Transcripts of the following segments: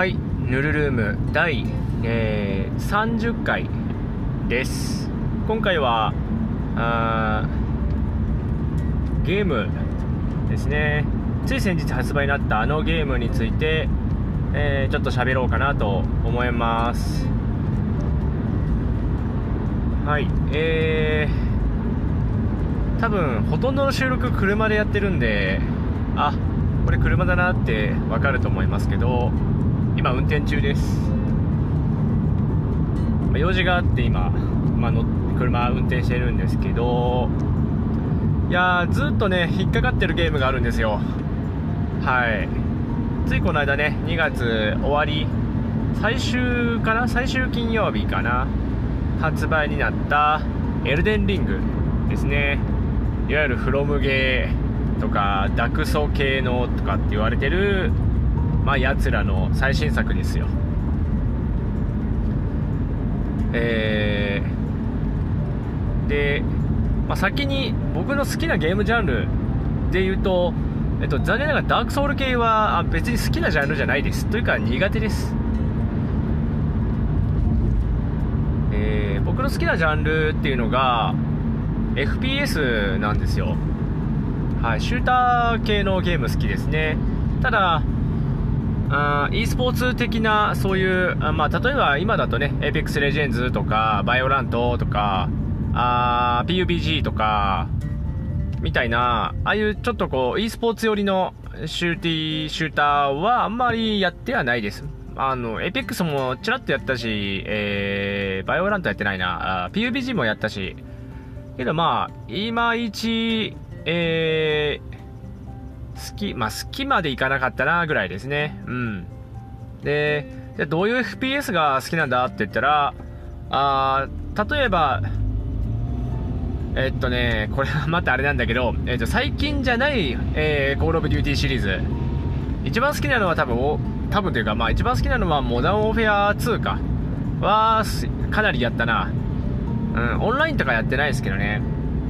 はいヌルルーム第、えー30回です。今回はあーゲームですね。つい先日発売になったあのゲームについて、えーちょっと喋ろうかなと思います。はいえー、多分ほとんどの収録車でやってるんであこれ車だなってわかると思いますけど今運転中です、まあ用事があって今、まあ、の車運転してるんですけどいやずっとね引っかかってるゲームがあるんですよ。はい。ついこの間ね2月終わり最終かな？最終金曜日かな？発売になったエルデンリングですね。いわゆるフロムゲーとかダクソ系のとかって言われてるまあやつらの最新作ですよ。えー、で、まあ、先に僕の好きなゲームジャンルで言うと、えっと、残念ながらダークソウル系は別に好きなジャンルじゃないです。というか苦手です。えー僕の好きなジャンルっていうのが FPS なんですよ。はいシューター系のゲーム好きですね。ただあー e スポーツ的なそういうまあ、例えば今だとね Apex Legends とかバイオラントとかあー PUBG とかみたいなああいうちょっとこう e スポーツ寄りのシューティーシューターはあんまりやってはないです。あの Apex もちらっとやったし、えー、ヴァロラントやってないな。PUBG もやったし。けどまあいまいちえー好き、まあ好きまでいかなかったなぐらいですね。うん。で、じゃどういう FPS が好きなんだって言ったら、あ例えば、えっとね、これはまたあれなんだけど、えっと、最近じゃない、えー、コールオブデューティーシリーズ。一番好きなのは多分、多分というか、まあ一番好きなのはモダンウォーフェア2か。は、かなりやったな。うん、オンラインとかやってないですけどね。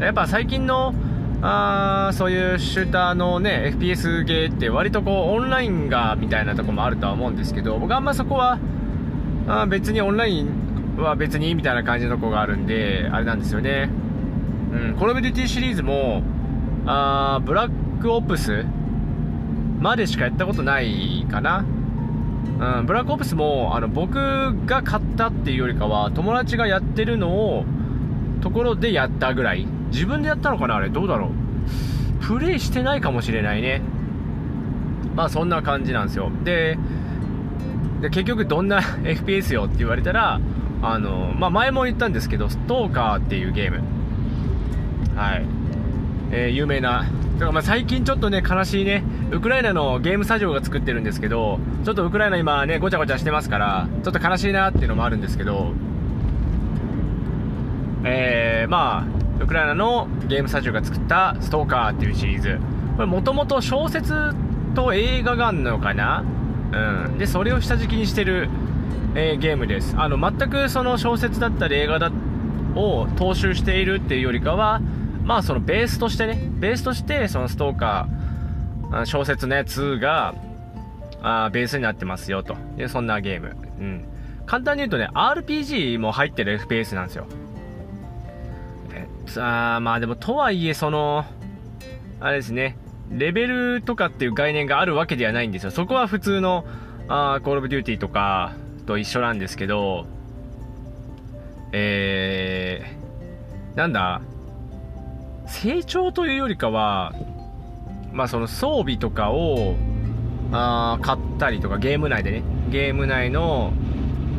やっぱ最近の、あーそういうシューターのね FPS ゲーって割とこうオンラインがみたいなとこもあるとは思うんですけど僕あんまそこはあ別にオンラインは別にみたいな感じのとこがあるんであれなんですよね。うんコールオブデュティシリーズもあーブラックオプスまでしかやったことないかな。うん、ブラックオプスもあの僕が買ったっていうよりかは友達がやってるのをところでやったぐらい。自分でやったのかなあれどうだろう。プレイしてないかもしれないね。まあそんな感じなんですよ。で結局どんな FPS よって言われたらあの、まあ、前も言ったんですけどストーカーっていうゲーム。はい、えー有名な。だからまあ最近ちょっとね悲しいね。ウクライナのゲームスタジオが作ってるんですけどちょっとウクライナ今ねごちゃごちゃしてますからちょっと悲しいなっていうのもあるんですけど。えー、まあウクライナのゲームスタジオが作った「ストーカー」っていうシリーズ。これもともと小説と映画があるのかな？うん。でそれを下敷きにしてる、えーゲームです。あの全くその小説だったり映画だを踏襲しているっていうよりかはまあそのベースとしてね。ベースとしてそのストーカー小説のやつがあベースになってますよと。いうそんなゲーム。うん。簡単に言うとね RPG も入ってる FPS なんですよ。あまあでもとはいえそのあれですねレベルとかっていう概念があるわけではないんですよ。そこは普通のあコールオブデューティーとかと一緒なんですけどえー、なんだ成長というよりかはまあその装備とかをあ買ったりとかゲーム内でねゲーム内の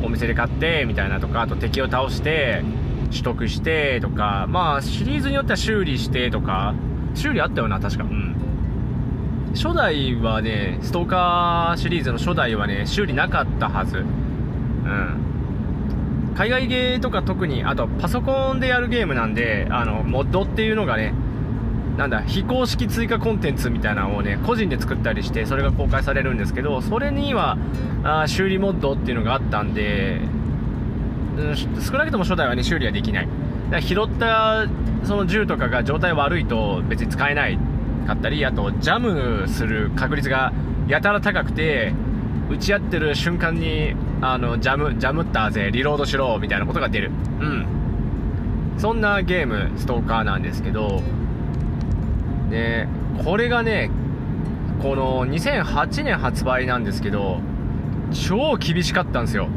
お店で買ってみたいなとかあと敵を倒して取得してとかまあシリーズによっては修理してとか修理あったよな確か。うん。初代はねストーカーシリーズの初代はね修理なかったはず。うん。海外ゲーとか特にあとパソコンでやるゲームなんであのモッドっていうのがねなんだ非公式追加コンテンツみたいなのをね個人で作ったりしてそれが公開されるんですけどそれにはあ修理モッドっていうのがあったんで、少なくとも初代はね修理はできない。だから拾ったその銃とかが状態悪いと別に使えないかったりあとジャムする確率がやたら高くて撃ち合ってる瞬間にあのジャムジャムったぜリロードしろみたいなことが出る。うん。そんなゲームストーカーなんですけどでこれがねこの2008年発売なんですけど超厳しかったんですよ。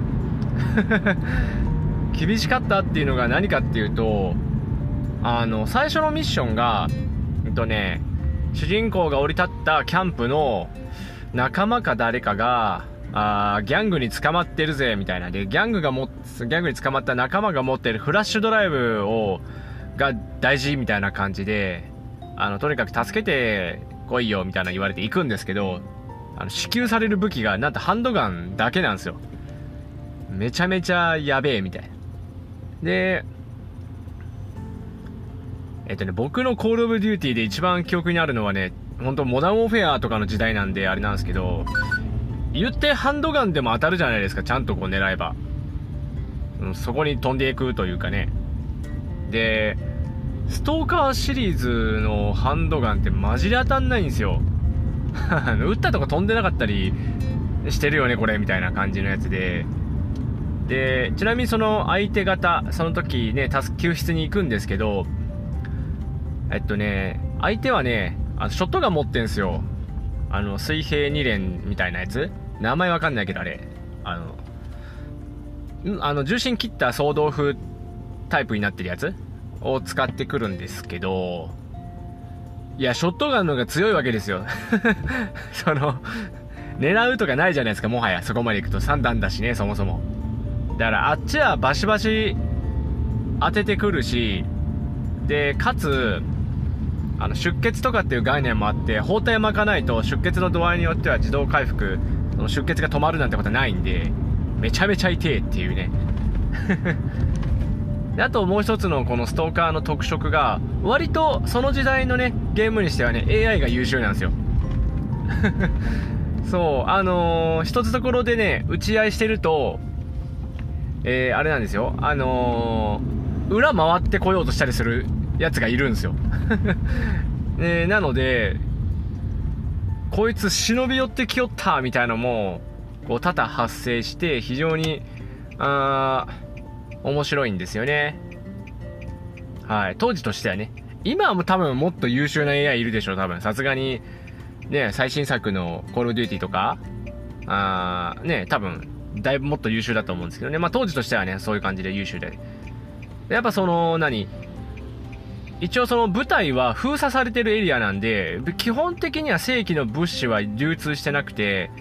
厳しかったっていうのが何かっていうとあの最初のミッションがえっとね主人公が降り立ったキャンプの仲間か誰かがあギャングに捕まってるぜみたいな。でギャングがもギャングに捕まった仲間が持ってるフラッシュドライブをが大事みたいな感じであのとにかく助けて来いよみたいな言われて行くんですけどあの支給される武器がなんとハンドガンだけなんですよ。めちゃめちゃやべえみたいな。でえっとね僕のコールオブデューティーで一番記憶にあるのはね本当モダンオフェアとかの時代なんであれなんですけど言ってハンドガンでも当たるじゃないですかちゃんとこう狙えば、うん、そこに飛んでいくというかね。でストーカーシリーズのハンドガンってマジで当たんないんですよ。撃ったとこ飛んでなかったりしてるよねこれみたいな感じのやつで。でちなみにその相手方その時ね救出に行くんですけどえっとね相手はねあショットガン持ってんすよあの水平二連みたいなやつ名前わかんないけどあれあのあの重心切った総動風タイプになってるやつを使ってくるんですけど、いや、ショットガンの方が強いわけですよ。その、狙うとかないじゃないですか、もはや。そこまで行くと3段だしね、そもそも。だからあっちはバシバシ当ててくるし、で、かつ、あの出血とかっていう概念もあって包帯巻かないと出血の度合いによっては自動回復その出血が止まるなんてことはないんでめちゃめちゃ痛えっていうね。であともう一つのこのストーカーの特色が割とその時代のねゲームにしてはね AI が優秀なんですよ。そうあのー、一つところでね打ち合いしてるとえー、あれなんですよあのー、裏回ってこようとしたりするやつがいるんですよ、えー、なのでこいつ忍び寄ってきよったみたいなのもこう多々発生して非常にあー面白いんですよね。はい。当時としてはね。今はも多分もっと優秀な AI いるでしょう、多分。さすがに、ね、最新作のコールデューティーとか、あね、多分、だいぶもっと優秀だと思うんですけどね。まあ当時としてはね、そういう感じで優秀で。でやっぱその、何？一応その舞台は封鎖されてるエリアなんで、基本的には正規の物資は流通してなくて、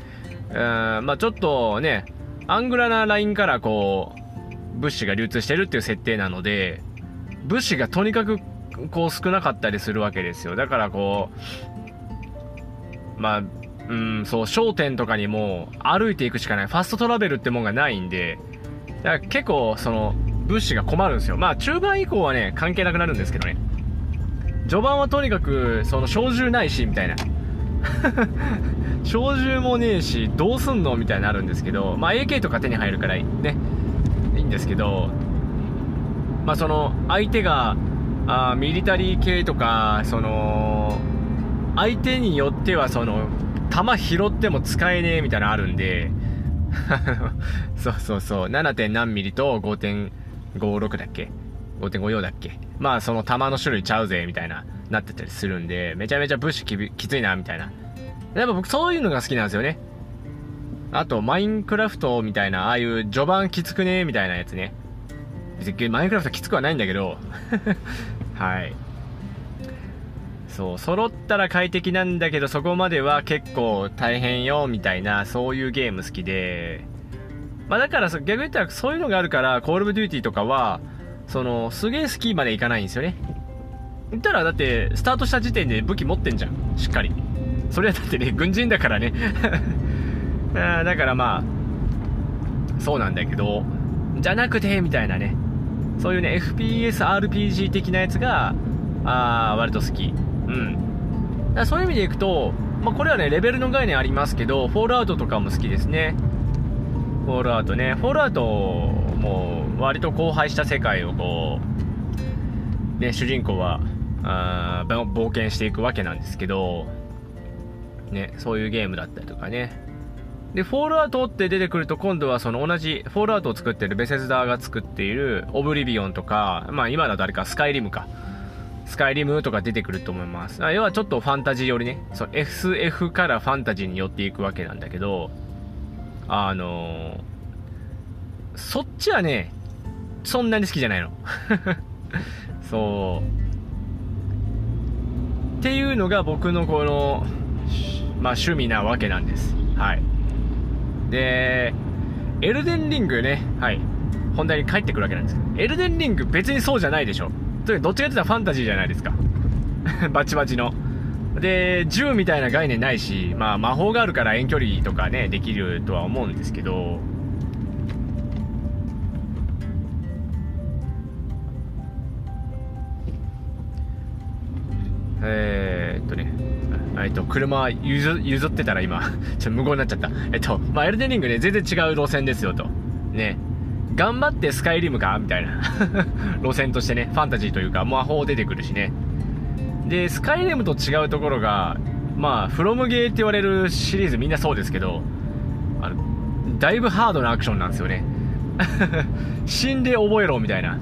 うん、まあちょっとね、アングラなラインからこう、物資が流通してるっていう設定なので、物資がとにかくこう少なかったりするわけですよ。だからこう、まあ、うん、そう、商店とかにも歩いていくしかない。ファストトラベルってもんがないんで、だから結構その物資が困るんですよ。まあ中盤以降はね、関係なくなるんですけどね。序盤はとにかく、その小銃ないし、みたいな。小銃もねえし、どうすんのみたいになるんですけど、まあ AK とか手に入るからね、いいんですけど、まあ、その相手があミリタリー系とかその相手によってはその弾拾っても使えねえみたいなのあるんで そうそうそう 7. 点何ミリと5.56だっけ？5.54だっけ？まあその弾の種類ちゃうぜみたいななってたりするんでめちゃめちゃブッシュきついなみたいなやっぱ僕そういうのが好きなんですよねあと、マインクラフトみたいな、ああいう序盤きつくねみたいなやつね。別にマインクラフトきつくはないんだけど、はい。そう、揃ったら快適なんだけど、そこまでは結構大変よ、みたいな、そういうゲーム好きで、まあだから逆に言ったらそういうのがあるから、コールオブデューティーとかは、その、すげえスキーまでいかないんですよね。言ったらだって、スタートした時点で武器持ってんじゃん。しっかり。それはだってね、軍人だからね。だからまあ、そうなんだけど、じゃなくて、みたいなね、そういうね、FPS、RPG 的なやつが、あ割と好き。うん。だそういう意味でいくと、まあ、これはね、レベルの概念ありますけど、フォールアウトとかも好きですね。フォールアウトね。フォールアウトも割と荒廃した世界をこう、ね、主人公は、あ冒険していくわけなんですけど、ね、そういうゲームだったりとかね。で、フォールアウトって出てくると今度はその同じ、フォールアウトを作ってるベセスダーが作っているオブリビオンとか、まあ今だとあれか、スカイリムか。スカイリムとか出てくると思います。要はちょっとファンタジーよりね、その SF からファンタジーに寄っていくわけなんだけど、あのー、そっちはね、そんなに好きじゃないの。そう。っていうのが僕のこの、まあ趣味なわけなんです。はい。で、エルデンリングね、はい。本題に帰ってくるわけなんですけど、エルデンリング別にそうじゃないでしょ。というどっちかって言ったらファンタジーじゃないですか。バチバチの。で、銃みたいな概念ないし、まあ魔法があるから遠距離とかね、できるとは思うんですけど、えー、っとね、えっと、車譲譲ってたら今、ちょっと無言になっちゃった。えっと、まあ、エルデンリングね、全然違う路線ですよと。ね。頑張ってスカイリムか？みたいな 路線としてね、ファンタジーというか、魔法出てくるしね。で、スカイリムと違うところが、まあ、フロムゲーって言われるシリーズみんなそうですけど、あの、だいぶハードなアクションなんですよね。死んで覚えろみたいな。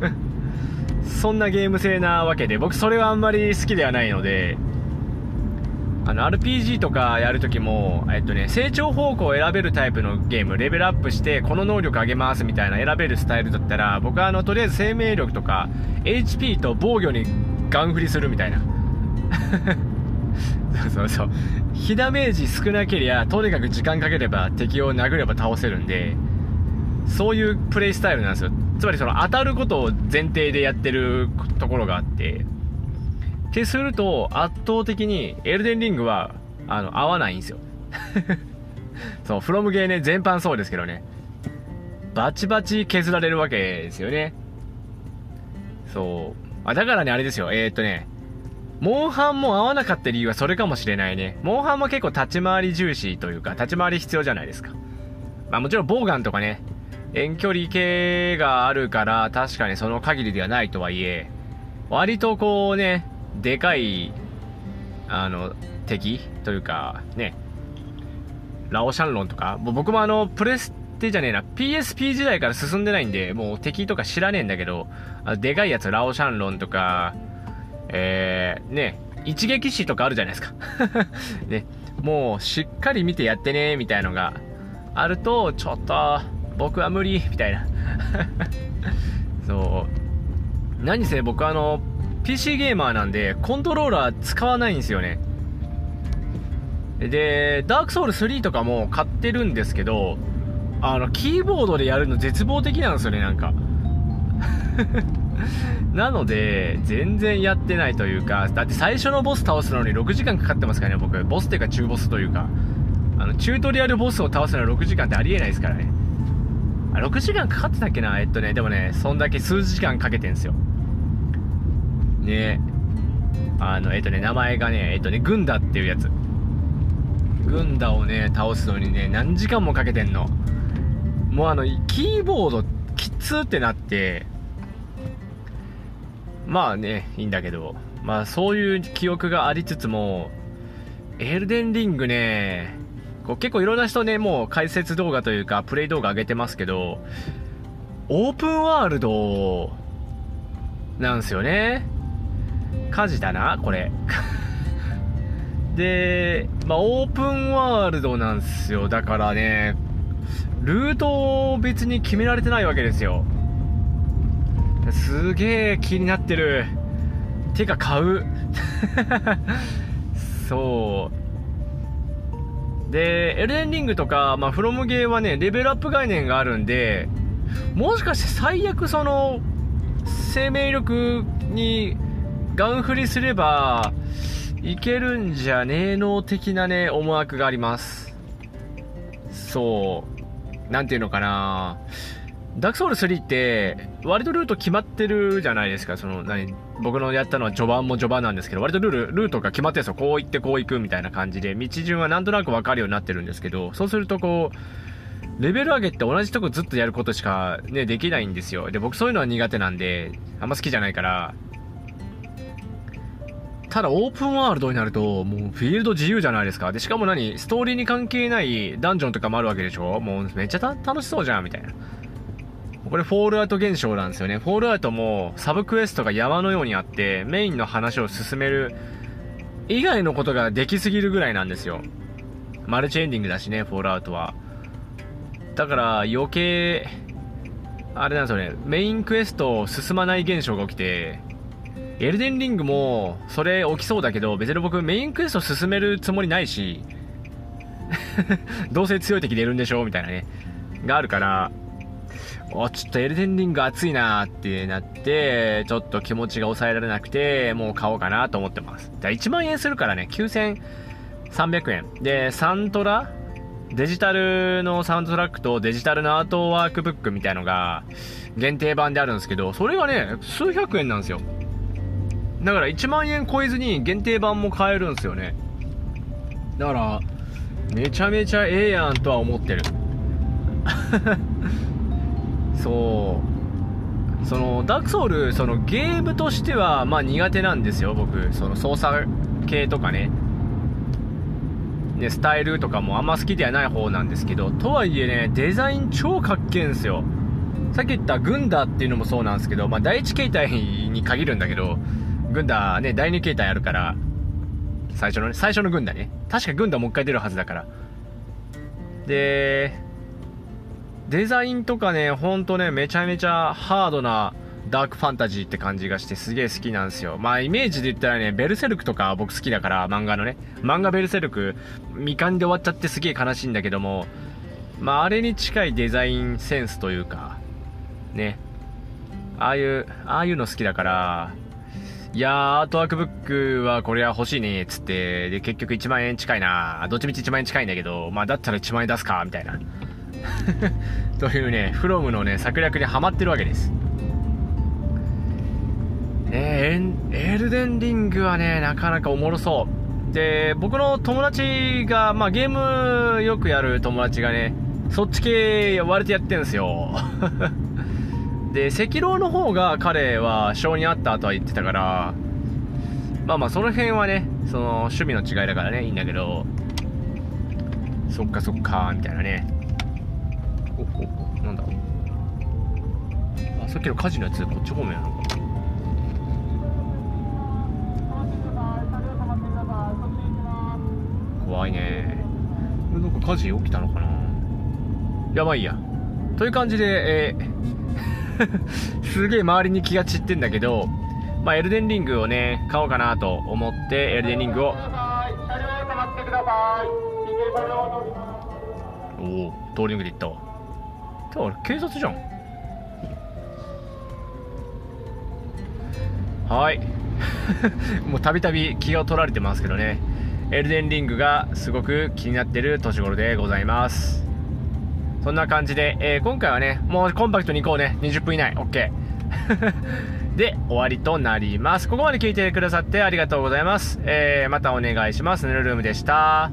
そんなゲーム性なわけで、僕それはあんまり好きではないので、あの RPG とかやるときも、えっとね、成長方向を選べるタイプのゲーム、レベルアップして、この能力上げますみたいな選べるスタイルだったら、僕はあの、とりあえず生命力とか、HP と防御にガン振りするみたいな。そ うそうそう。火ダメージ少なけりゃ、とにかく時間かければ敵を殴れば倒せるんで、そういうプレイスタイルなんですよ。つまりその当たることを前提でやってるところがあって、ってすると、圧倒的にエルデンリングは、あの、合わないんですよ。そう、フロムゲーね、全般そうですけどね。バチバチ削られるわけですよね。そう。あ、だからね、あれですよ。えー、っとね、モンハンも合わなかった理由はそれかもしれないね。モンハンも結構立ち回り重視というか、立ち回り必要じゃないですか。まあもちろんボウガンとかね、遠距離系があるから、確かにその限りではないとはいえ、割とこうね、でかい、あの、敵というか、ね、ラオシャンロンとか、もう僕もあの、プレステじゃねえな、PSP 時代から進んでないんで、もう敵とか知らねえんだけど、あでかいやつ、ラオシャンロンとか、えー、ね、一撃死とかあるじゃないですか。ね、もうしっかり見てやってね、みたいのがあると、ちょっと、僕は無理、みたいな。そう。何せ僕あの、PC ゲーマーなんで、コントローラー使わないんですよね。で、ダークソウル3とかも買ってるんですけど、あの、キーボードでやるの絶望的なんですよね、なんか。なので、全然やってないというか、だって最初のボス倒すのに6時間かかってますからね、僕。ボスっていうか中ボスというか。あの、チュートリアルボスを倒すのに6時間ってありえないですからね。6時間かかってたっけな？えっとね、でもね、そんだけ数時間かけてんすよ。ねあの、えっとね、名前がね、えっとね、グンダっていうやつ。グンダをね、倒すのにね、何時間もかけてんの。もうあの、キーボード、きつってなって、まあね、いいんだけど、まあそういう記憶がありつつも、エルデンリングね、こう結構いろんな人ね、もう解説動画というか、プレイ動画上げてますけど、オープンワールドなんですよね。火事だな、これ。で、まあ、オープンワールドなんですよ。だからね、ルートを別に決められてないわけですよ。すげえ気になってる。てか買う。そう。で、エルデンリングとか、まあ、フロムゲーはね、レベルアップ概念があるんで、もしかして最悪その、生命力にガン振りすれば、いけるんじゃねえの的なね、思惑があります。そう。なんていうのかなダークソウル3って、割とルート決まってるじゃないですか。その、何、僕のやったのは序盤も序盤なんですけど、割とルール、ルートが決まってるんですよ。こう行ってこう行くみたいな感じで、道順はなんとなくわかるようになってるんですけど、そうするとこう、レベル上げって同じとこずっとやることしかね、できないんですよ。で、僕そういうのは苦手なんで、あんま好きじゃないから、ただオープンワールドになると、もうフィールド自由じゃないですか。で、しかも何ストーリーに関係ないダンジョンとかもあるわけでしょ？もうめっちゃ楽しそうじゃん、みたいな。これフォールアウト現象なんですよね。フォールアウトもサブクエストが山のようにあって、メインの話を進める以外のことができすぎるぐらいなんですよ。マルチエンディングだしね、フォールアウトは。だから余計、あれなんですよね、メインクエストを進まない現象が起きて、エルデンリングもそれ起きそうだけど、別に僕メインクエスト進めるつもりないし、どうせ強い敵出るんでしょみたいなね、があるから、お、ちょっとエルデンリング熱いなってなって、ちょっと気持ちが抑えられなくて、もう買おうかなと思ってます。だ1万円するからね、9300円。で、サントラ？デジタルのサウンドトラックとデジタルのアートワークブックみたいのが限定版であるんですけど、それがね、数百円なんですよ。だから1万円超えずに限定版も買えるんですよね。だからめちゃめちゃええやんとは思ってる。そう。そのダークソウルそのゲームとしてはまあ苦手なんですよ僕。その操作系とかね。ねスタイルとかもあんま好きではない方なんですけど。とはいえねデザイン超かっけえんすよ。さっき言ったグンダっていうのもそうなんですけど、まあ、第一形態に限るんだけど軍団ね、第2形態あるから、最初のね、最初の軍団ね。確か軍団もう一回出るはずだから。で、デザインとかね、ほんとね、めちゃめちゃハードなダークファンタジーって感じがしてすげえ好きなんですよ。まあイメージで言ったらね、ベルセルクとか僕好きだから漫画のね、漫画ベルセルク未完で終わっちゃってすげえ悲しいんだけども、まああれに近いデザインセンスというか、ね、ああいう、ああいうの好きだから、いやー、アートワークブックはこれは欲しいね、つって、で、結局1万円近いな、どっちみち1万円近いんだけど、まあだったら1万円出すか、みたいな。というね、フロムのね、策略にはまってるわけです。えー、エルデンリングはね、なかなかおもろそう。で、僕の友達が、まあゲームよくやる友達がね、そっち系割れてやってるんですよ。で赤狼の方が彼は性に合ったとは言ってたからまあまあその辺はねその趣味の違いだからねいいんだけどそっかそっかみたいなね。おおなんだ？あさっきの火事のやつこっち方面やのか。怖いね。なんか火事起きたのかな？やばいや。という感じで、えー すげえ周りに気が散ってんだけど、まあ、エルデンリングをね、買おうかなと思って、エルデンリングを。おお、トーリングで行ったわ。今日警察じゃん。はい。もうたびたび気が取られてますけどね。エルデンリングがすごく気になってる年頃でございます。そんな感じで、えー、今回はね、もうコンパクトに行こうね。20分以内。OK。で、終わりとなります。ここまで聞いてくださってありがとうございます。えー、またお願いします。ヌルルームでした。